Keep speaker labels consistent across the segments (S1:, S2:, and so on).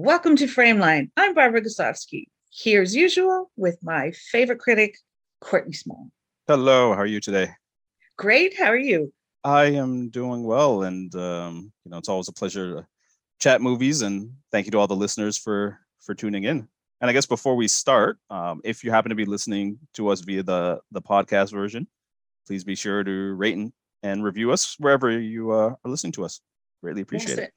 S1: Welcome to Frameline. I'm Barbara Goslawski, here as usual with my favorite critic, Courtney Small.
S2: Hello, how are you today?
S1: Great, how are you?
S2: I am doing well, and um, you know it's always a pleasure to chat movies. And thank you to all the listeners for for tuning in. And I guess before we start, um, if you happen to be listening to us via the the podcast version, please be sure to rate and, and review us wherever you uh, are listening to us. Greatly appreciate
S1: Yes,
S2: it.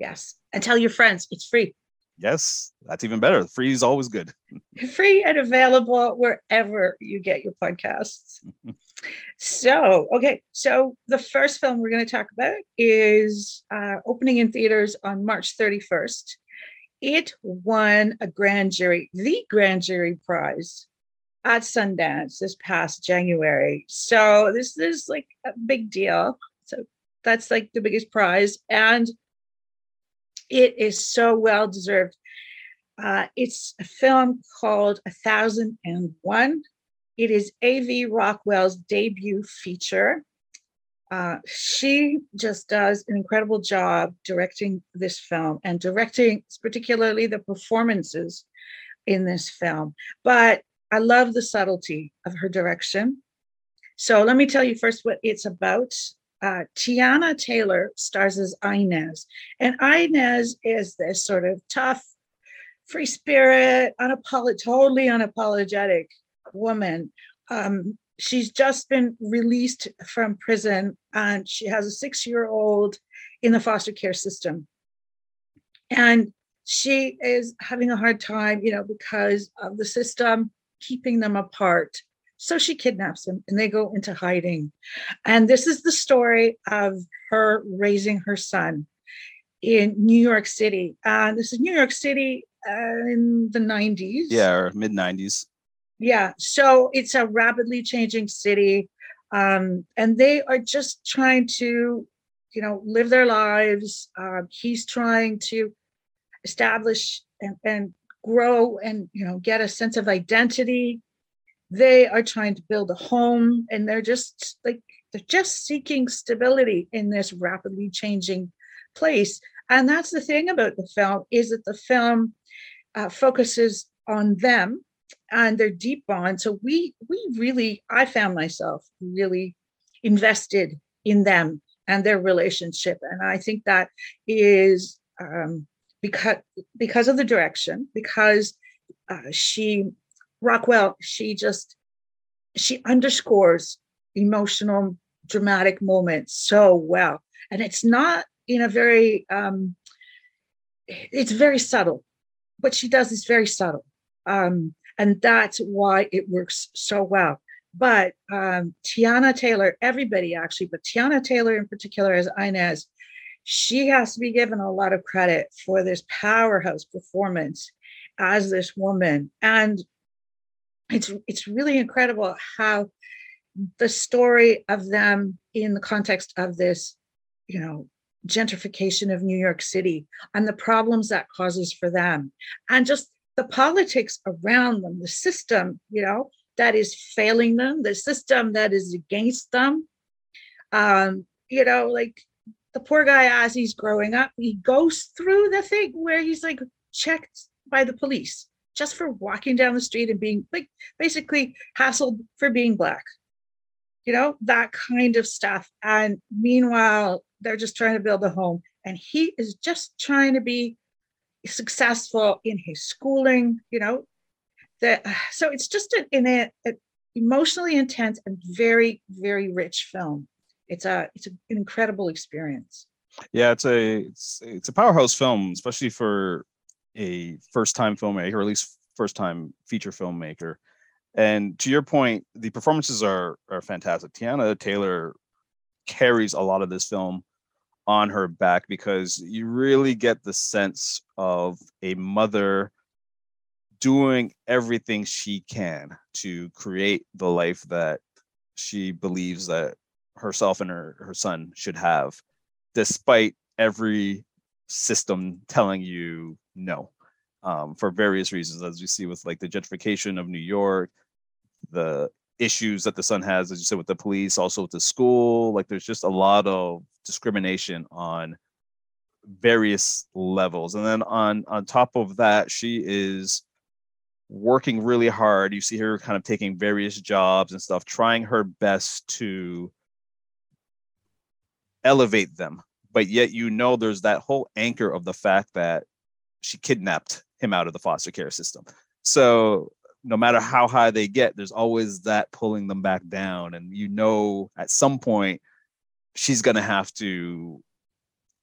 S1: Yes. And tell your friends it's free.
S2: Yes, that's even better. Free is always good.
S1: Free and available wherever you get your podcasts. so, okay. So, the first film we're going to talk about is uh, opening in theaters on March 31st. It won a grand jury, the grand jury prize at Sundance this past January. So, this is like a big deal. So, that's like the biggest prize. And it is so well deserved. Uh, it's a film called A Thousand and One. It is A.V. Rockwell's debut feature. Uh, she just does an incredible job directing this film and directing particularly the performances in this film. But I love the subtlety of her direction. So let me tell you first what it's about. Uh, Teyana Taylor stars as Inez, and Inez is this sort of tough, free spirit, unapologetic, totally unapologetic woman. Um, she's just been released from prison, and she has a six-year-old in the foster care system, and she is having a hard time, you know, because of the system keeping them apart. So she kidnaps him and they go into hiding. And this is the story of her raising her son in New York City. And this is New York City uh, in the 90s.
S2: Yeah, or mid '90s.
S1: Yeah. So it's a rapidly changing city. Um, and they are just trying to, you know, live their lives. Um, he's trying to establish and, and grow and, you know, get a sense of identity they are trying to build a home and they're just like they're just seeking stability in this rapidly changing place. And that's the thing about the film is that the film uh, focuses on them and their deep bond. So we we really i found myself really invested in them and their relationship. And i think that is um, because because of the direction because uh, she Rockwell, she just she underscores emotional, dramatic moments so well, and it's not in a very um, it's very subtle. What she does is very subtle, um, and that's why it works so well. But um, Teyana Taylor, everybody actually, but Teyana Taylor in particular as Inez, she has to be given a lot of credit for this powerhouse performance as this woman and it's it's really incredible how the story of them in the context of this you know gentrification of new york city and the problems that causes for them and just the politics around them the system you know that is failing them the system that is against them. Um you know like the poor guy as he's growing up he goes through the thing where he's like checked by the police just for walking down the street and being like basically hassled for being black. You know that kind of stuff. And meanwhile they're just trying to build a home. And he is just trying to be successful in his schooling you know? That so it's just an, in a, a emotionally intense and very very rich film. It's a it's an incredible experience.
S2: Yeah, it's a it's it's a powerhouse film, especially for a first time filmmaker, or at least first time feature filmmaker. And to your point, the performances are are fantastic. Teyana Taylor carries a lot of this film on her back because you really get the sense of a mother doing everything she can to create the life that she believes that herself and her, her son should have despite every system telling you no um, for various reasons as we see with like the gentrification of new york the issues that the son has as you said with the police also with the school like there's just a lot of discrimination on various levels. And then on on top of that, she is working really hard. You see her kind of taking various jobs and stuff, trying her best to elevate them. But yet you know there's that whole anchor of the fact that she kidnapped him out of the foster care system. So no matter how high they get, there's always that pulling them back down. And you know at some point she's gonna have to,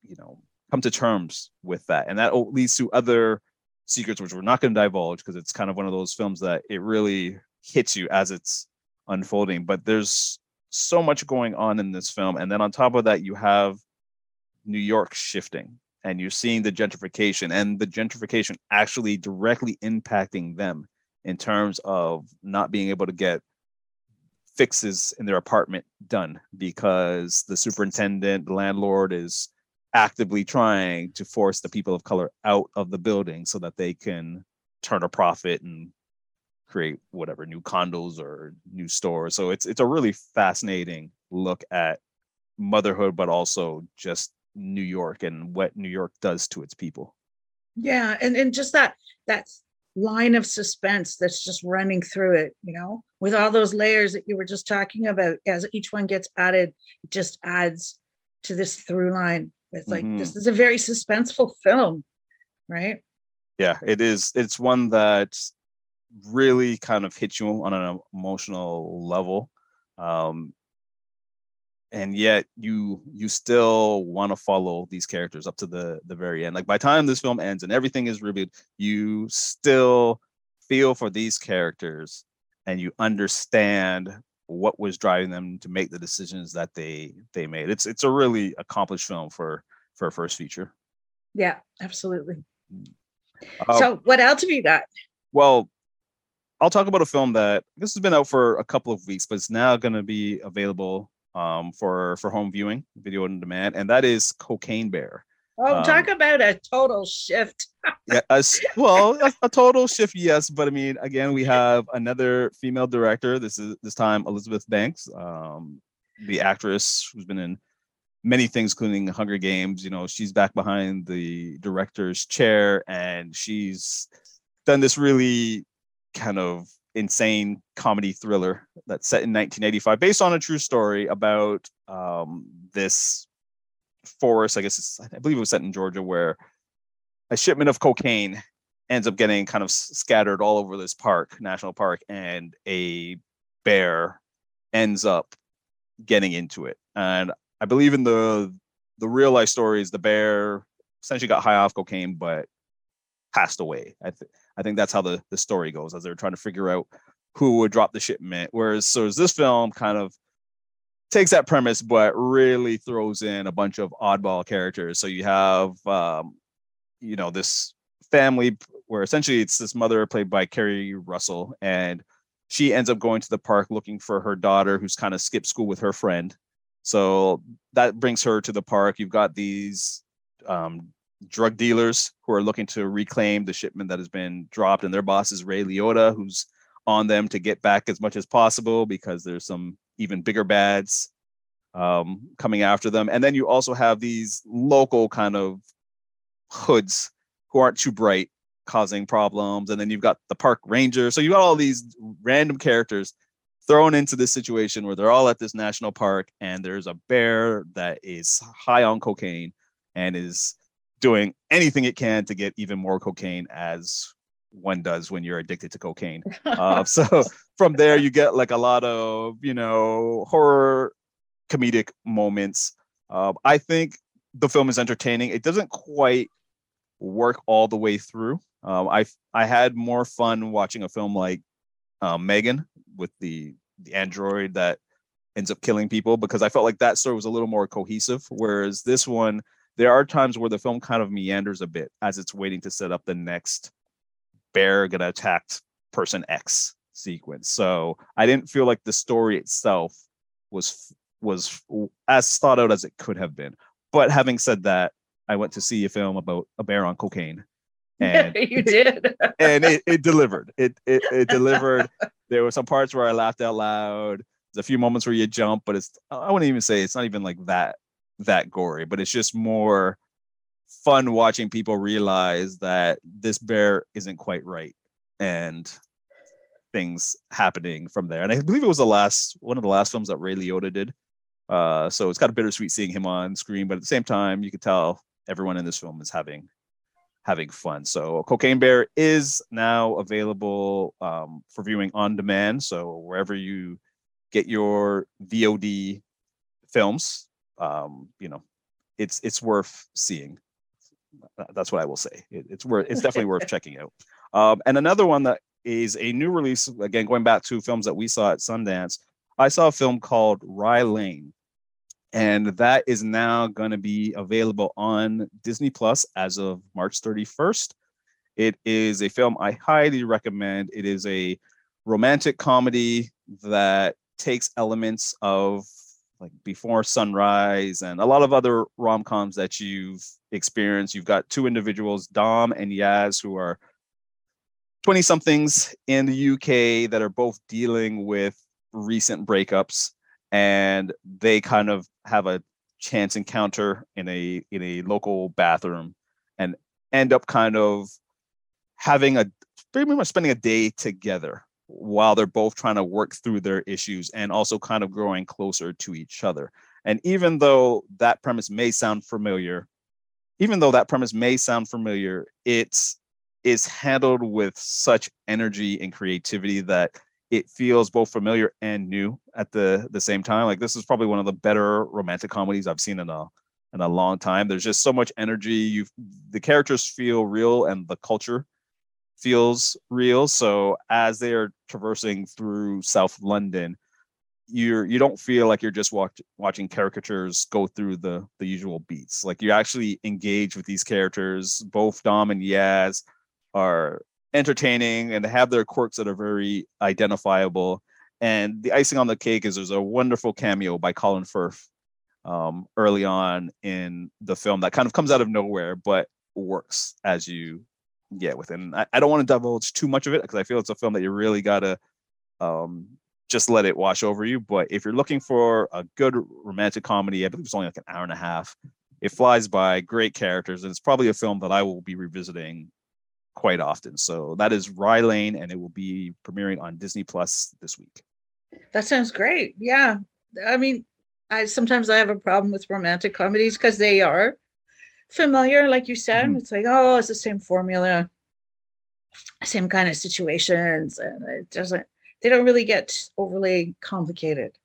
S2: you know, come to terms with that. And that leads to other secrets which we're not going to divulge because it's kind of one of those films that it really hits you as it's unfolding. But there's so much going on in this film. And then on top of that, you have New York shifting and you're seeing the gentrification and the gentrification actually directly impacting them in terms of not being able to get fixes in their apartment done because the superintendent, the landlord is actively trying to force the people of color out of the building so that they can turn a profit and create whatever new condos or new stores. So it's it's a really fascinating look at motherhood, but also just New York and what New York does to its people.
S1: Yeah, and and just that that line of suspense that's just running through it, you know, with all those layers that you were just talking about. As each one gets added, it just adds to this through line. It's like mm-hmm. this is a very suspenseful film, right?
S2: Yeah, it is. It's one that really kind of hits you on an emotional level. Um, and yet you you still want to follow these characters up to the the very end. Like by the time this film ends and everything is revealed you still feel for these characters and you understand what was driving them to make the decisions that they they made. It's it's a really accomplished film for for a first feature.
S1: Yeah absolutely. Uh, so what else have you got?
S2: well I'll talk about a film that this has been out for a couple of weeks, but it's now going to be available um, for for home viewing, video on demand, and that is Cocaine Bear.
S1: Oh, um, talk about a total shift.
S2: yeah, a, well, a, a, total shift, yes. But I mean, again, we have another female director. This is this time Elizabeth Banks, um, the actress who's been in many things, including Hunger Games. You know, she's back behind the director's chair, and she's done this really kind of insane comedy thriller that's set in 1985, based on a true story about um, this forest. I guess it's, I believe it was set in Georgia, where a shipment of cocaine ends up getting kind of scattered all over this park, national park, and a bear ends up getting into it. And I believe in the the real life stories, the bear essentially got high off cocaine, but passed away. I think I think that's how the, the story goes as they're trying to figure out who would drop the shipment. Whereas so this film kind of takes that premise, but really throws in a bunch of oddball characters. So you have um, you know, this family where essentially it's this mother played by Keri Russell, and she ends up going to the park looking for her daughter who's kind of skipped school with her friend. So that brings her to the park. You've got these um, drug dealers who are looking to reclaim the shipment that has been dropped, and their boss is Ray Liotta, who's on them to get back as much as possible because there's some even bigger bads um, coming after them. And then you also have these local kind of hoods who aren't too bright causing problems. And then you've got the park ranger. So you got all these random characters thrown into this situation where they're all at this national park and there's a bear that is high on cocaine and is doing anything it can to get even more cocaine as one does when you're addicted to cocaine. Uh, so from there, you get like a lot of, you know, horror comedic moments. Uh, I think the film is entertaining. It doesn't quite work all the way through. Um, I I had more fun watching a film like uh, Megan with the the android that ends up killing people because I felt like that story was a little more cohesive. Whereas this one, there are times where the film kind of meanders a bit as it's waiting to set up the next bear gonna attack person X sequence. So I didn't feel like the story itself was was as thought out as it could have been. But having said that, I went to see a film about a bear on cocaine.
S1: And you did.
S2: and it, it delivered. It, it it delivered. there were some parts where I laughed out loud. There's a few moments where you jump, but it's I wouldn't even say it's not even like that that gory, but it's just more fun watching people realize that this bear isn't quite right and things happening from there. And I believe it was the last one of the last films that Ray Liotta did. Uh, so it's kind of bittersweet seeing him on screen, but at the same time, you could tell everyone in this film is having having fun. So Cocaine Bear is now available um, for viewing on demand. So wherever you get your VOD films, um, you know, it's it's worth seeing. That's what I will say. It, it's worth it's definitely worth checking out. Um, and another one that is a new release, again going back to films that we saw at Sundance. I saw a film called Rye Lane, and that is now going to be available on Disney Plus as of March 31st. It is a film I highly recommend. It is a romantic comedy that takes elements of like Before Sunrise and a lot of other rom coms that you've experienced. You've got two individuals, Dom and Yaz, who are 20 somethings in the UK that are both dealing with recent breakups and they kind of have a chance encounter in a in a local bathroom and end up kind of having a pretty much spending a day together while they're both trying to work through their issues and also kind of growing closer to each other. And even though that premise may sound familiar, even though that premise may sound familiar, it's is handled with such energy and creativity that it feels both familiar and new at the the same time. Like this is probably one of the better romantic comedies I've seen in a in a long time. There's just so much energy. You the characters feel real and the culture feels real. So as they are traversing through South London, you're you don't feel like you're just watch, watching caricatures go through the the usual beats. Like you actually engage with these characters. Both Dom and Yaz are entertaining and have their quirks that are very identifiable. And the icing on the cake is there's a wonderful cameo by Colin Firth um, early on in the film that kind of comes out of nowhere, but works as you get within. I, I don't want to divulge too much of it because I feel it's a film that you really gotta um, just let it wash over you. But if you're looking for a good romantic comedy, I believe it's only like an hour and a half. It flies by, great characters, and it's probably a film that I will be revisiting quite often. So that is Rye Lane, and it will be premiering on Disney Plus this week.
S1: That sounds great. Yeah, I mean, I sometimes I have a problem with romantic comedies because they are familiar, like you said. Mm-hmm. It's like, oh, it's the same formula, same kind of situations, and it doesn't. They don't really get overly complicated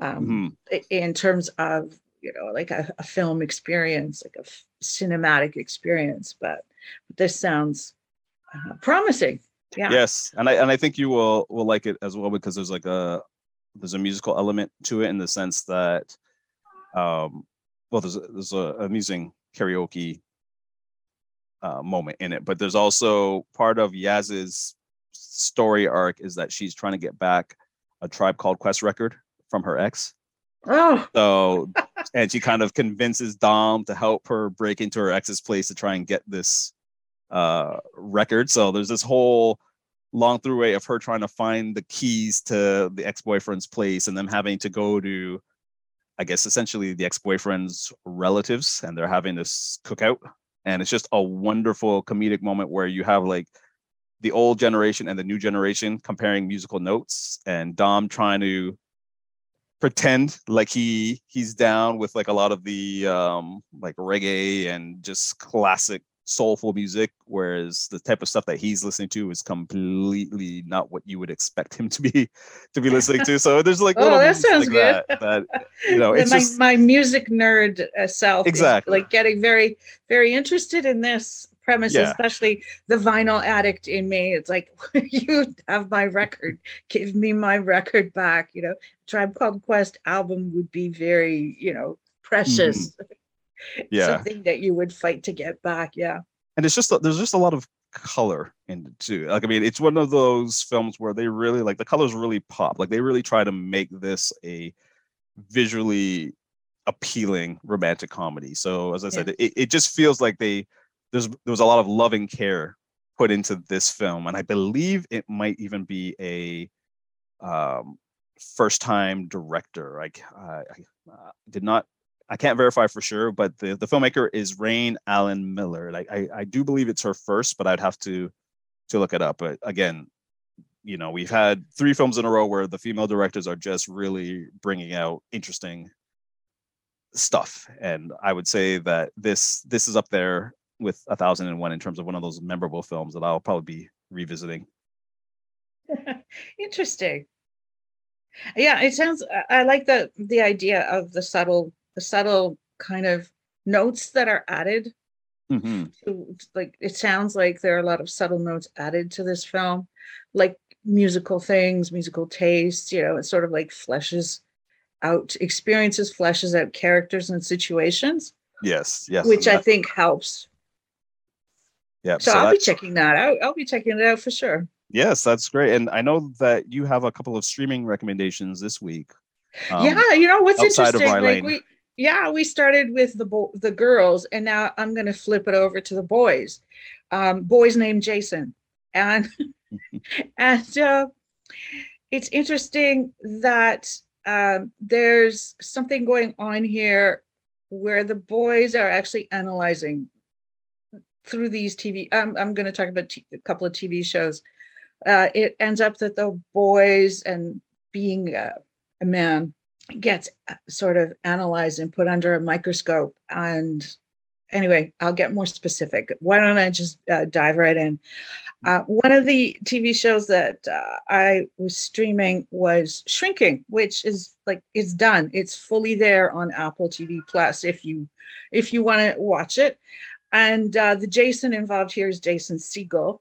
S1: um, mm-hmm. in terms of you know like a, a film experience, like a f- cinematic experience. But this sounds uh, promising. Yeah.
S2: Yes, and I and I think you will will like it as well because there's like a there's a musical element to it in the sense that um well there's a, there's a amusing karaoke uh, moment in it but there's also part of Yaz's story arc is that she's trying to get back a tribe called Quest record from her ex.
S1: Oh.
S2: So and she kind of convinces Dom to help her break into her ex's place to try and get this uh, record. So there's this whole long throughway of her trying to find the keys to the ex-boyfriend's place and them having to go to I guess essentially the ex-boyfriend's relatives and they're having this cookout and it's just a wonderful comedic moment where you have like the old generation and the new generation comparing musical notes and Dom trying to pretend like he he's down with like a lot of the um like reggae and just classic soulful music, whereas the type of stuff that he's listening to is completely not what you would expect him to be to be listening to. So there's like
S1: oh, that sounds
S2: like
S1: good.
S2: That, that, you know, it's
S1: my,
S2: just,
S1: my music nerd uh, self
S2: exactly
S1: like getting very very interested in this premise, yeah. especially the vinyl addict in me. It's like you have my record, give me my record back. You know, Tribe Called Quest album would be very you know precious. Mm-hmm
S2: yeah.
S1: something that you would fight to get back yeah.
S2: And it's just there's just a lot of color in it too. Like i mean it's one of those films where they really like the colors really pop. Like they really try to make this a visually appealing romantic comedy. So as i said it, it just feels like they there's there was a lot of loving care put into this film. And i believe it might even be a um first time director. Like uh, i uh, did not I can't verify for sure, but the, the filmmaker is Raine Allen Miller. Like I, I do believe it's her first, but I'd have to to look it up. But again, you know, we've had three films in a row where the female directors are just really bringing out interesting stuff, and I would say that this this is up there with a thousand and one in terms of one of those memorable films that I'll probably be revisiting.
S1: Interesting. Yeah, it sounds. I like the the idea of the subtle, the subtle kind of notes that are added.
S2: Mm-hmm.
S1: To, like it sounds like there are a lot of subtle notes added to this film, like musical things, musical taste. You know, it sort of like fleshes out experiences, fleshes out characters and situations.
S2: Yes, yes.
S1: Which I think helps.
S2: Yeah.
S1: So, so I'll be checking that out. I'll be checking it out for sure.
S2: Yes, that's great. And I know that you have a couple of streaming recommendations this week.
S1: Um, yeah, you know what's interesting? Like we, yeah, we started with the bo- the girls, and now I'm going to flip it over to the boys. Um, boys named Jason, and and uh, it's interesting that um, there's something going on here where the boys are actually analyzing through these TV. I'm I'm going to talk about t- a couple of TV shows uh, it ends up that the boys and being a, a man gets uh, sort of analyzed and put under a microscope. And anyway, I'll get more specific. Why don't I just uh, dive right in? Uh, one of the TV shows that uh, I was streaming was Shrinking, which is like it's done. It's fully there on Apple TV Plus if you if you want to watch it. And uh, the Jason involved here is Jason Segel,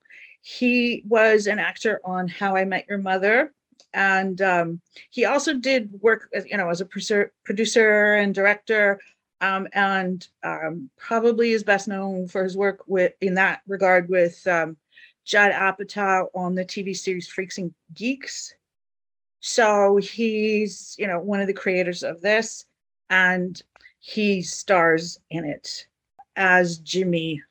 S1: he was an actor on How I Met Your Mother, and um, he also did work, as, you know, as a producer, and director, um, and um, probably is best known for his work with in that regard with um, Judd Apatow on the TV series Freaks and Geeks. So he's, you know, one of the creators of this, and he stars in it as Jimmy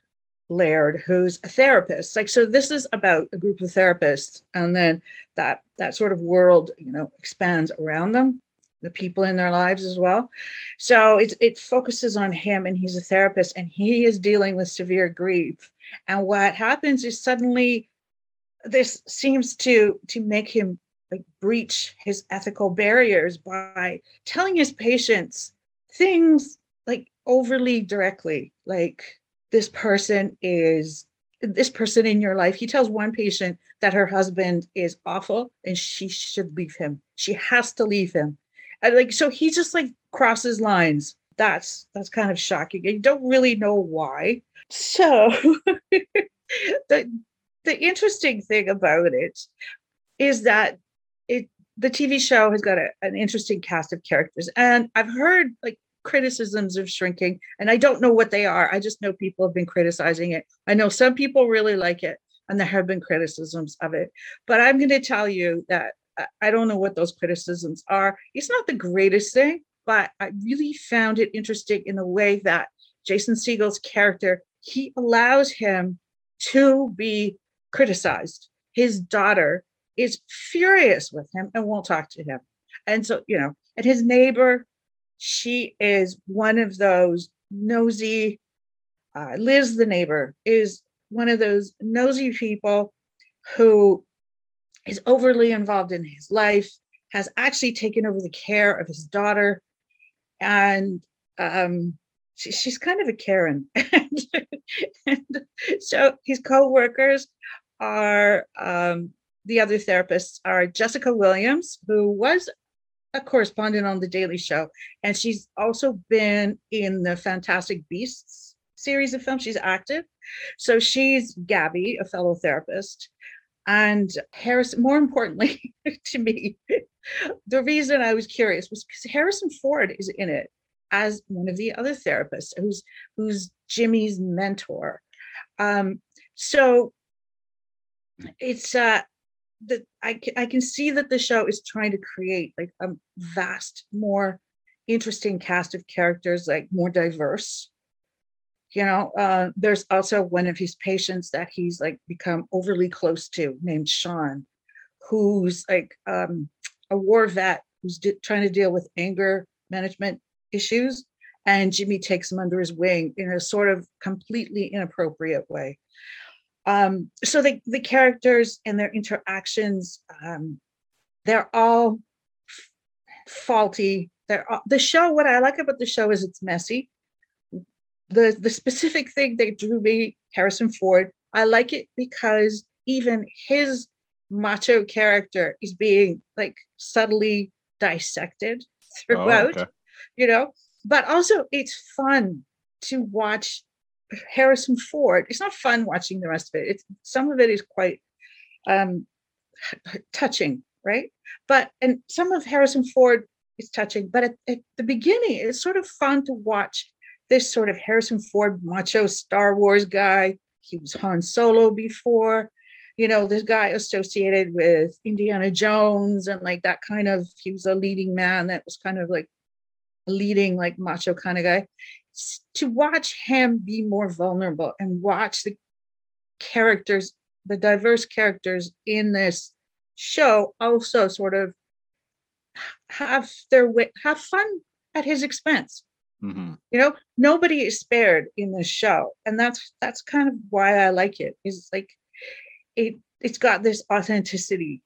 S1: Laird, who's a therapist. Like, so this is about a group of therapists, and then that that sort of world, you know, expands around them, the people in their lives as well. So it it focuses on him, and he's a therapist, and he is dealing with severe grief. And what happens is suddenly this seems to to make him like breach his ethical barriers by telling his patients things like overly directly, like this person is this person in your life. He tells one patient that her husband is awful and she should leave him. She has to leave him. And like so he just like crosses lines. That's that's kind of shocking. You don't really know why. So the the interesting thing about it is that it the TV show has got a, an interesting cast of characters. And I've heard like criticisms of shrinking, and I don't know what they are. I just know people have been criticizing it. I know some people really like it, and there have been criticisms of it. But I'm going to tell you that uh, I don't know what those criticisms are. It's not the greatest thing, but I really found it interesting in the way that Jason Segel's character he allows him to be criticized. His daughter is furious with him and won't talk to him. And so, you know, and his neighbor she is one of those nosy uh, liz the neighbor is one of those nosy people who is overly involved in his life has actually taken over the care of his daughter and um, she, she's kind of a karen. And, so his co-workers are um, the other therapists are jessica williams who was a correspondent on The Daily Show, and she's also been in the Fantastic Beasts series of films. She's active. So she's Gabby, a fellow therapist. And Harris, more importantly to me, the reason I was curious was because Harrison Ford is in it as one of the other therapists who's who's Jimmy's mentor. Um, so it's uh that I can, I can see that the show is trying to create like a vast, more interesting cast of characters, like more diverse. You know, uh, there's also one of his patients that he's like become overly close to, named Sean, who's like um, a war vet who's trying to deal with anger management issues, and Jimmy takes him under his wing in a sort of completely inappropriate way. Um, so the, the characters and their interactions, um, they're all faulty. They're all, the show. What I like about the show is it's messy. The the specific thing that drew me Harrison Ford. I like it because even his macho character is being like subtly dissected oh, throughout. Oh, okay. You know, but also it's fun to watch Harrison Ford. It's not fun watching the rest of it. It's some of it is quite um touching, right? But and some of Harrison Ford is touching, but at, at the beginning, it's sort of fun to watch this sort of Harrison Ford macho Star Wars guy. He was Han Solo before, you know, this guy associated with Indiana Jones and like that kind of, he was a leading man that was kind of like leading like macho kind of guy to watch him be more vulnerable and watch the characters the diverse characters in this show also sort of have their way have fun at his expense mm-hmm. you know nobody is spared in this show and that's that's kind of why i like it. is like it it's got this authenticity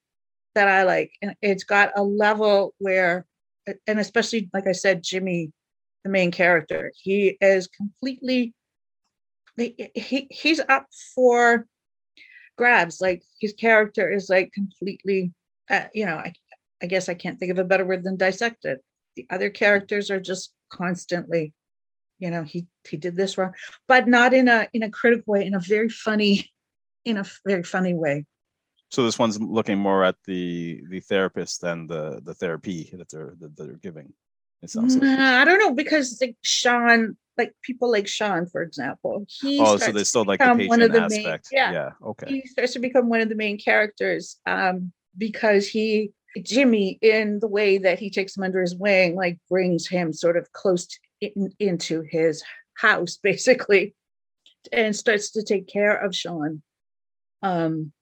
S1: that i like and it's got a level where and especially like I said, Jimmy, the main character, he is completely he he's up for grabs. Like his character is like completely, uh, you know, I I guess I can't think of a better word than dissected. The other characters are just constantly, you know, he he did this wrong, but not in a in a critical way, in a very funny, in a very funny way.
S2: So this one's looking more at the the therapist than the the therapy that they're that they're giving.
S1: It sounds like. I don't know because like Sean, like people like Sean, for example,
S2: he oh, so they still like the patient one of the aspect. Main, yeah, yeah, okay.
S1: He starts to become one of the main characters um, because he Jimmy, in the way that he takes him under his wing, like brings him sort of close in, into his house, basically, and starts to take care of Sean. Um,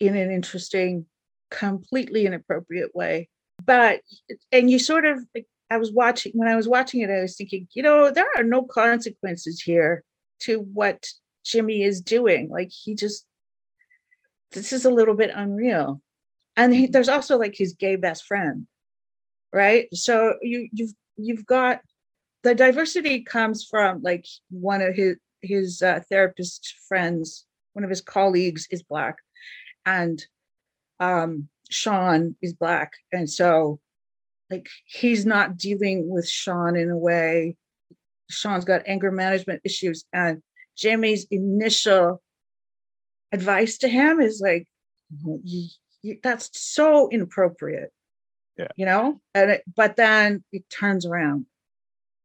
S1: in an interesting, completely inappropriate way. But, and you sort of, I was watching, when I was watching it, I was thinking, you know, there are no consequences here to what Jimmy is doing. Like he just, this is a little bit unreal. And he, there's also like his gay best friend, right? So you you've you've got the diversity comes from like one of his his uh, therapist friends, one of his colleagues is black, and um, Sean is black, and so like he's not dealing with Sean in a way. Sean's got anger management issues, and Jamie's initial advice to him is like, "That's so inappropriate."
S2: Yeah,
S1: you know, and it, but then it turns around.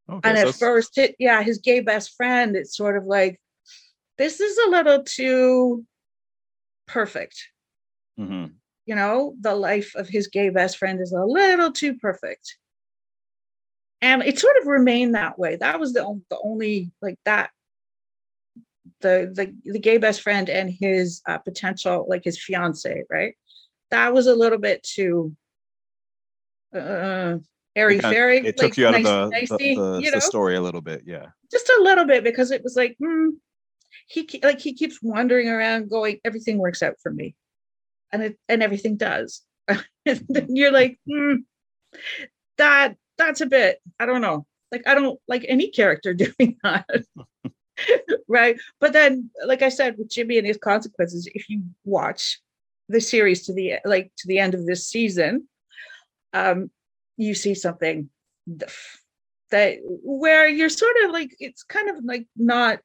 S1: Okay, and so at first, it, yeah, his gay best friend, it's sort of like, this is a little too perfect Mm-hmm. You know, the life of his gay best friend is a little too perfect. And it sort of remained that way. That was the, the only, like that, the, the, the gay best friend and his uh, potential, like his fiance, right? That was a little bit too uh, airy fairy.
S2: It, took like, you out nice, of the, nicey, the, the, you know? the, story a little bit, yeah.
S1: Just a little bit because it was like, hmm, he like he keeps wandering around going, everything works out for me and it and everything does. then you're like, mm, that that's a bit, I don't know. Like I don't like any character doing that. right. But then, like I said, with Jimmy and his consequences, if you watch the series to the like to the end of this season, um, you see something that where you're sort of like it's kind of like not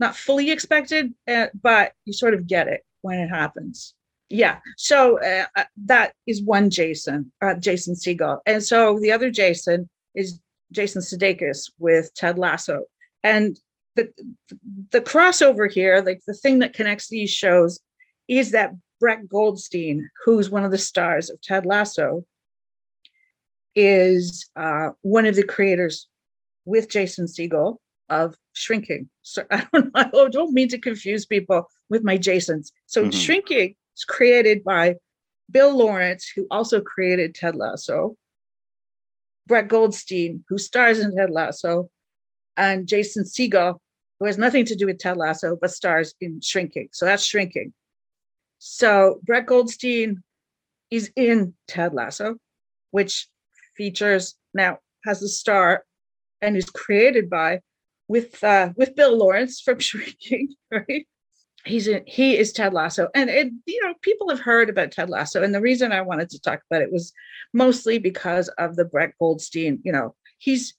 S1: not fully expected, uh, but you sort of get it when it happens yeah so uh, uh, that is one jason uh, jason segel and so the other jason is jason sudeikis with ted lasso. And the the crossover here like the thing that connects these shows is that brett goldstein who's one of the stars of ted lasso is uh, one of the creators with jason segel of shrinking. So i don't i don't mean to confuse people with my jasons. So mm-hmm. shrinking it's created by Bill Lawrence, who also created Ted Lasso. Brett Goldstein, who stars in Ted Lasso, and Jason Segel, who has nothing to do with Ted Lasso, but stars in Shrinking. So that's Shrinking. So Brett Goldstein is in Ted Lasso, which features now has a star and is created by with uh, with Bill Lawrence from Shrinking, right? He's in, he is Ted Lasso, and you know people have heard about Ted Lasso, and the reason I wanted to talk about it was mostly because of the Brett Goldstein. You know, he's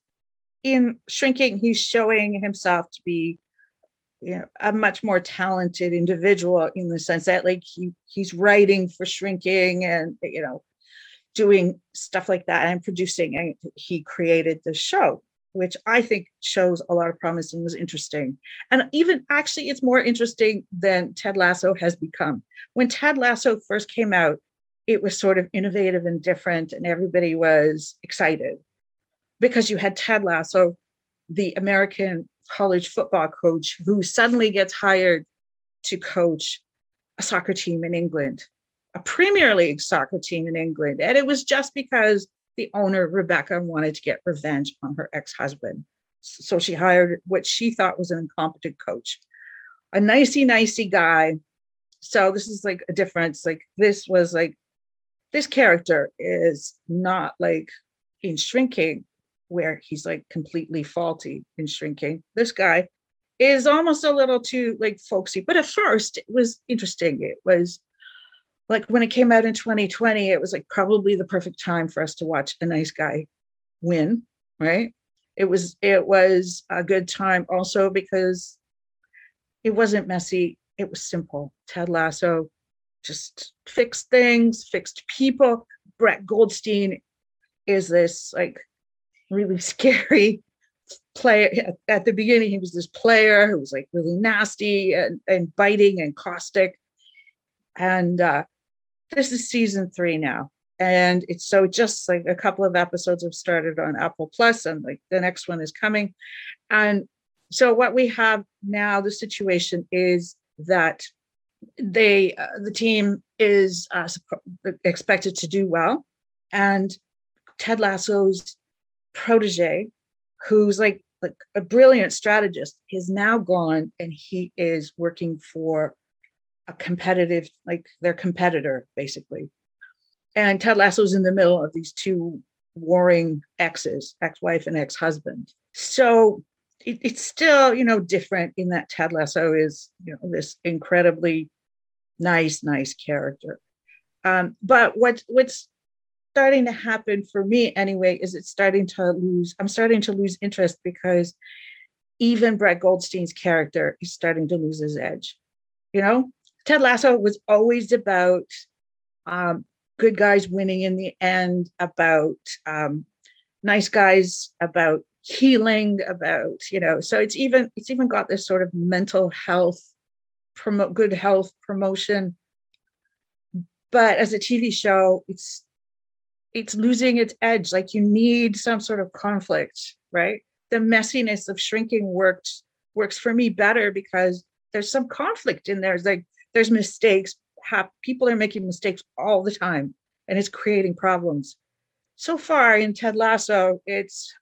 S1: in Shrinking. He's showing himself to be you know a much more talented individual in the sense that like he he's writing for shrinking and you know doing stuff like that and producing and he created the show which i think shows a lot of promise and was interesting. And even actually it's more interesting than ted lasso has become. When ted lasso first came out it was sort of innovative and different and everybody was excited. Because you had ted lasso the american college football coach who suddenly gets hired to coach a soccer team in England, a Premier League soccer team in England. And it was just because the owner, Rebecca, wanted to get revenge on her ex husband. So she hired what she thought was an incompetent coach, a nicey, nicey guy. So this is like a difference. Like this was like, this character is not like in shrinking where he's like completely faulty in shrinking. This guy is almost a little too like folksy, but at first it was interesting. It was like when it came out in 2020, it was like probably the perfect time for us to watch a nice guy win, right? It was it was a good time also because it wasn't messy, it was simple. Ted Lasso just fixed things, fixed people. Brett Goldstein is this like really scary player. At the beginning, he was this player who was like really nasty and, and biting and caustic. And uh, this is season three now. And it's so just like a couple of episodes have started on Apple Plus, and like the next one is coming. And so what we have now, the situation is that they, uh, the team is uh, expected to do well, and Ted Lasso's protege who's like like a brilliant strategist is now gone and he is working for a competitive like their competitor basically. And ted Lasso lasso's in the middle of these two warring exes ex-wife and ex-husband. So it, it's still you know different in that ted lasso is you know this incredibly nice nice character. Um, but what what's starting to happen for me anyway is it's starting to lose i'm starting to lose interest because even brett goldstein's character is starting to lose his edge you know ted lasso was always about um, good guys winning in the end about um, nice guys about healing about you know so it's even it's even got this sort of mental health promote good health promotion but as a tv show it's it's losing its edge. Like you need some sort of conflict, right? The messiness of shrinking works works for me better because there's some conflict in there. It's like there's mistakes. People are making mistakes all the time, and it's creating problems. So far in Ted Lasso, it's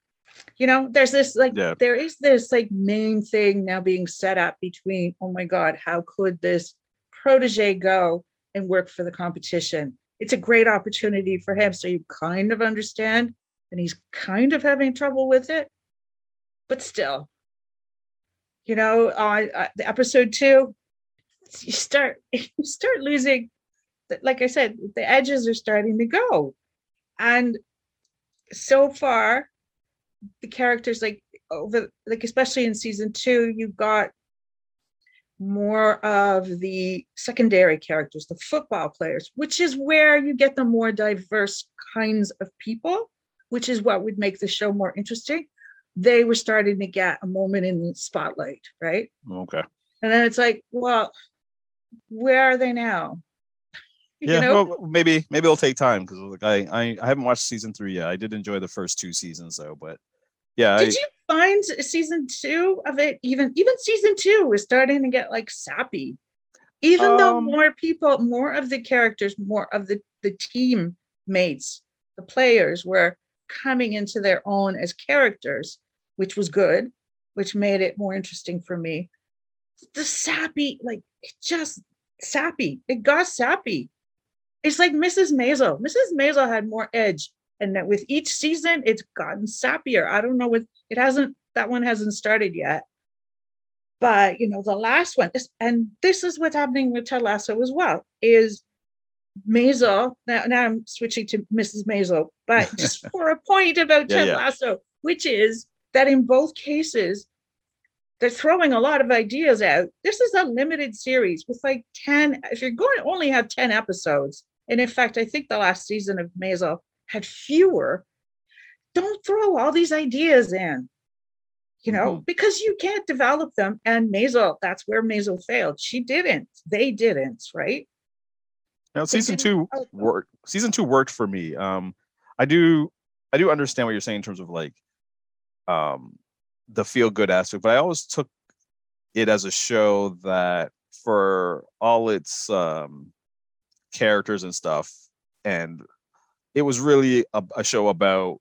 S1: you know there's this like yeah. there is this like main thing now being set up between oh my god how could this protege go and work for the competition it's a great opportunity for him. So you kind of understand, and he's kind of having trouble with it, but still, you know, uh, the episode two, you start you start losing. Like I said, the edges are starting to go, and so far, the characters like over like especially in season two, you got more of the secondary characters, the football players, which is where you get the more diverse kinds of people, which is what would make the show more interesting. They were starting to get a moment in the spotlight, right?
S2: Okay.
S1: And then it's like, well, where are they now?
S2: You yeah, know? well, maybe maybe it'll take time because like I, I I haven't watched season three yet. I did enjoy the first two seasons though, but yeah.
S1: Did
S2: I,
S1: you find season two of it even even season two was starting to get like sappy? Even um, though more people, more of the characters, more of the the team mates, the players were coming into their own as characters, which was good, which made it more interesting for me. The sappy, like it just sappy. It got sappy. It's like Mrs. Maisel. Mrs. Maisel had more edge. And that with each season, it's gotten sappier. I don't know what it hasn't, that one hasn't started yet. But you know, the last one, is, and this is what's happening with Ted Lasso as well, is Maisel. Now, now I'm switching to Mrs. Maisel, but just for a point about
S2: Yeah,
S1: Ted
S2: yeah.
S1: Lasso, which is that in both cases, they're throwing a lot of ideas out. This is a limited series with like 10, if you're going to only have 10 episodes, and in fact, I think the last season of Maisel had fewer, don't throw all these ideas in, you know, because you can't develop them. And Maisel, that's where Maisel failed. She didn't, they didn't, right?
S2: Now season two worked. Season two worked for me. Um, I do, I do understand what you're saying in terms of like, um, the feel good aspect, but I always took it as a show that for all its um characters and stuff, and it was really a, a show about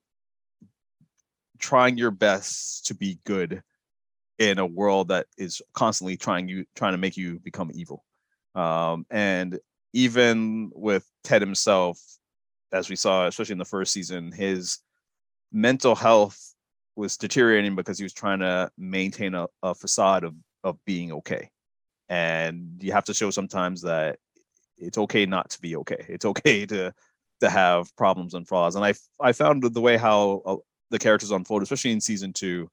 S2: trying your best to be good in a world that is constantly trying you trying to make you become evil. Um and even with ted himself as we saw especially in the first season his mental health was deteriorating because he was trying to maintain a, a facade of of being okay. And you have to show sometimes that it's okay not to be okay. It's okay to to have problems and flaws. And i i found the way how uh, the characters unfold especially in season two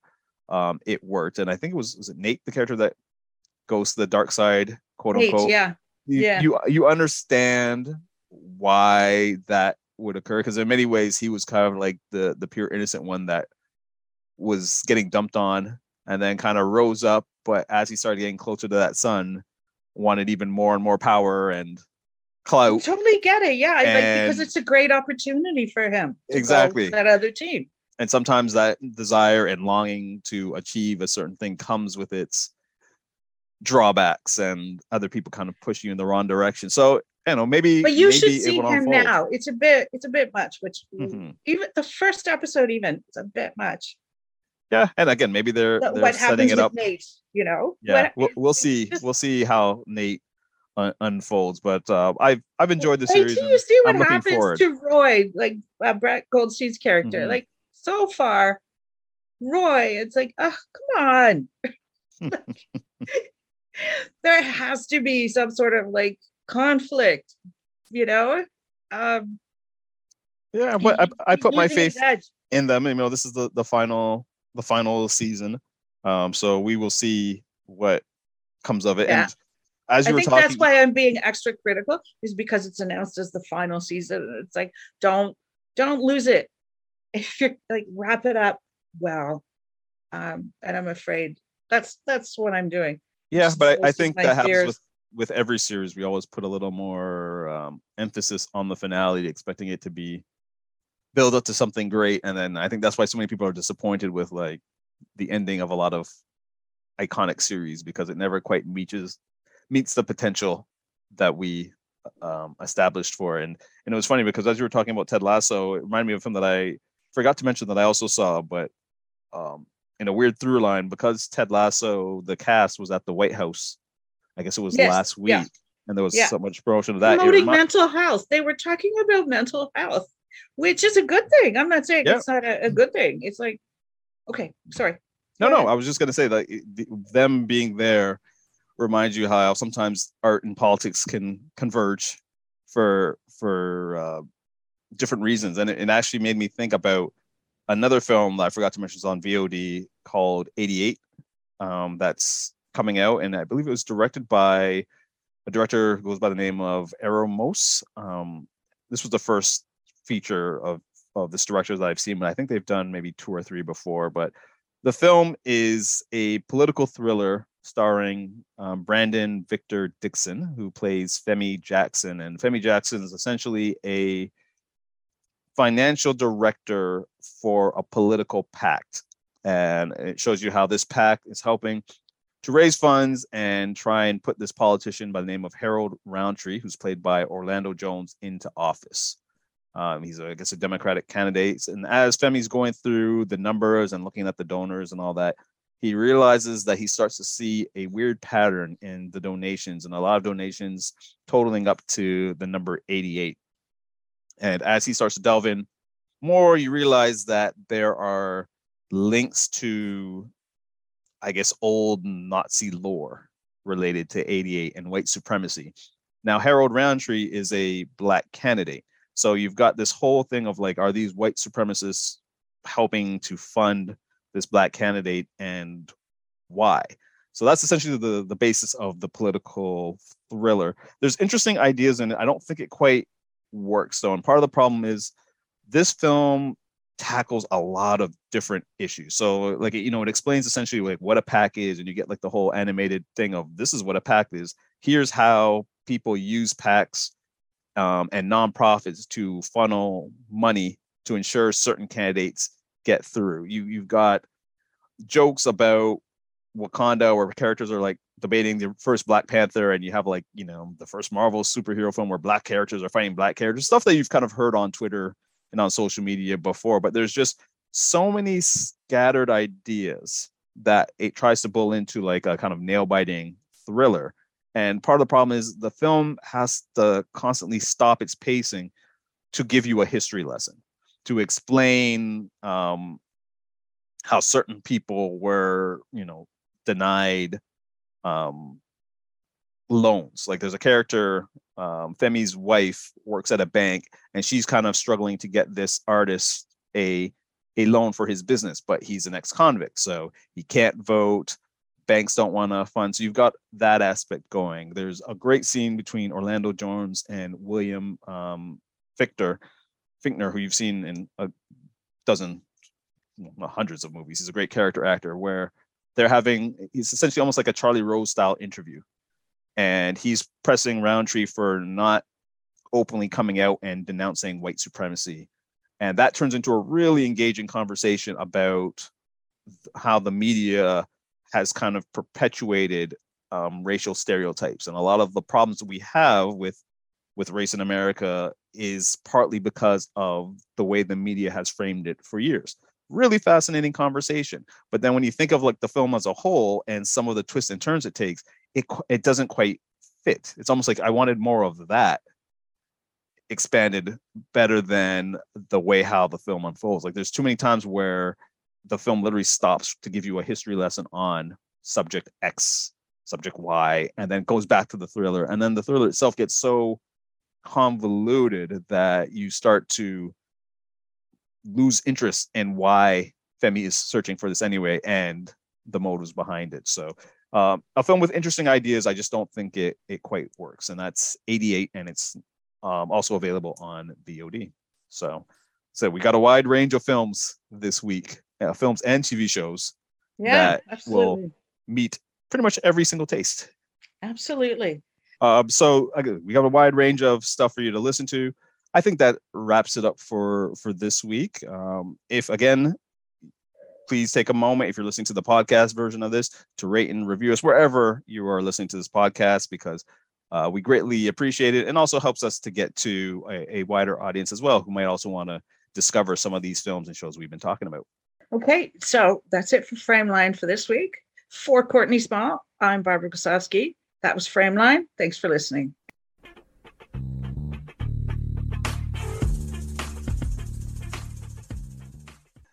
S2: um it worked. And i think it was was it nate the character that goes to the dark side quote
S1: Nate,
S2: unquote?
S1: yeah.
S2: you,
S1: yeah.
S2: you you understand why that would occur because in many ways he was kind of like the the pure innocent one that was getting dumped on and then kind of rose up but as he started getting closer to that sun wanted even more and more power and clout
S1: totally get it. Yeah. Like, because it's a great opportunity for him.
S2: Exactly.
S1: That other team.
S2: and sometimes that desire and longing to achieve a certain thing comes with its drawbacks and other people kind of push you in the wrong direction so you know maybe
S1: But you should
S2: maybe it
S1: see him
S2: unfold.
S1: now. It's a bit, it's a bit much, which
S2: Mhm.
S1: even the first episode, even it's a bit much.
S2: Yeah and again maybe they're they're
S1: what
S2: setting it up
S1: Nate, you know?
S2: yeah
S1: What-
S2: we'll, we'll see
S1: just-
S2: we'll see how nate un- unfolds but uh i've i've enjoyed the series
S1: you see what
S2: I'm
S1: happens
S2: forward.
S1: to Roy, like uh, Brett Goldstein's character.
S2: Mhm.
S1: Like so far, Roy, it's like, oh, come on. there has to be some sort of like conflict, you know? Um,
S2: yeah but I, I put my faith in them you know this is the the final the final season um so we will see what comes of it
S1: Yeah.
S2: and as
S1: I
S2: you were
S1: think
S2: talking
S1: that's why I'm being extra critical, is because it's announced as the final season. It's like, don't don't lose it. If you're like wrap it up well. Um, and I'm afraid that's that's what I'm doing.
S2: Yeah, but I, I think that happens
S1: fears.
S2: with with every series. We always put a little more um, emphasis on the finale, expecting it to be build up to something great, and then I think that's why so many people are disappointed with like the ending of a lot of iconic series because it never quite reaches meets the potential that we um, established for. And and it was funny because as you were talking about Ted Lasso, it reminded me of a film that I forgot to mention that I also saw, but um, in a weird through line because Ted Lasso, the cast was at the White House. I guess it was
S1: Yes,
S2: last week,
S1: yeah.
S2: and there was
S1: Yeah.
S2: so much promotion of that. It
S1: Promoting
S2: remi-
S1: mental health. They were talking about mental health, which is a good thing. I'm not saying
S2: Yeah.
S1: it's not a, a good thing. It's like, okay, sorry.
S2: no, no. I was just gonna say that them being there reminds you how sometimes art and politics can converge for for uh, different reasons, and it, it actually made me think about another film that I forgot to mention is on VOD called 88. Um, that's coming out, and I believe it was directed by a director who goes by the name of Eromose. Um, this was the first feature of of this director that I've seen, but I think they've done maybe two or three before. But the film is a political thriller starring um, Brandon Victor Dixon, who plays Femi Jackson, and Femi Jackson is essentially a financial director for a political PAC. And it shows you how this PAC is helping to raise funds and try and put this politician by the name of Harold Roundtree, who's played by Orlando Jones, into office. Um, he's, a, I guess, a Democratic candidate. And as Femi's going through the numbers and looking at the donors and all that, he realizes that he starts to see a weird pattern in the donations and a lot of donations totaling up to the number 88. And as he starts to delve in more, you realize that there are links to, I guess, old Nazi lore related to 88 and white supremacy. Now, Harold Roundtree is a black candidate. So you've got this whole thing of like, are these white supremacists helping to fund this black candidate and why? So that's essentially the the basis of the political thriller. There's interesting ideas in it. I don't think it quite works though. And part of the problem is this film tackles a lot of different issues. So like you know, it explains essentially like what a PAC is, and you get like the whole animated thing of this is what a PAC is. Here's how people use PACs um, and nonprofits to funnel money to ensure certain candidates get through. You you've got jokes about Wakanda where characters are like debating the first Black Panther, and you have like you know the first Marvel superhero film where black characters are fighting black characters, stuff that you've kind of heard on Twitter and on social media before. But there's just so many scattered ideas that it tries to pull into like a kind of nail biting thriller and part of the problem is the film has to constantly stop its pacing to give you a history lesson, to explain um, how certain people were, you know, denied um, loans. Like there's a character, um, Femi's wife works at a bank, and she's kind of struggling to get this artist a a loan for his business, but he's an ex-convict, so he can't vote banks don't want to fund. So you've got that aspect going. There's a great scene between Orlando Jones and William um, Fichtner, Fichtner, who you've seen in a dozen, well, hundreds of movies. He's a great character actor. Where they're having, he's essentially almost like a Charlie Rose style interview, and he's pressing Roundtree for not openly coming out and denouncing white supremacy, and that turns into a really engaging conversation about how the media has kind of perpetuated um, racial stereotypes, and a lot of the problems we have with with race in America is partly because of the way the media has framed it for years. Really fascinating conversation. But then when you think of like the film as a whole and some of the twists and turns it takes, it it doesn't quite fit. It's almost like I wanted more of that expanded better than the way how the film unfolds. Like there's too many times where the film literally stops to give you a history lesson on subject X, subject Y, and then goes back to the thriller. And then the thriller itself gets so convoluted that you start to lose interest in why Femi is searching for this anyway and the motives behind it. So um, a film with interesting ideas, I just don't think it it quite works. And that's 88 and it's um, also available on VOD. So so we got a wide range of films this week uh, films and TV shows
S1: yeah,
S2: that
S1: absolutely.
S2: will meet pretty much every single taste.
S1: Absolutely.
S2: Um, so again, we have a wide range of stuff for you to listen to. I think that wraps it up for for this week. Um, if again, please take a moment if you're listening to the podcast version of this to rate and review us wherever you are listening to this podcast because uh, we greatly appreciate it and also helps us to get to a, a wider audience as well who might also want to discover some of these films and shows we've been talking about.
S1: Okay, so that's it for Frameline for this week. For Courtney Small, I'm Barbara Goslawski. That was Frameline. Thanks for listening.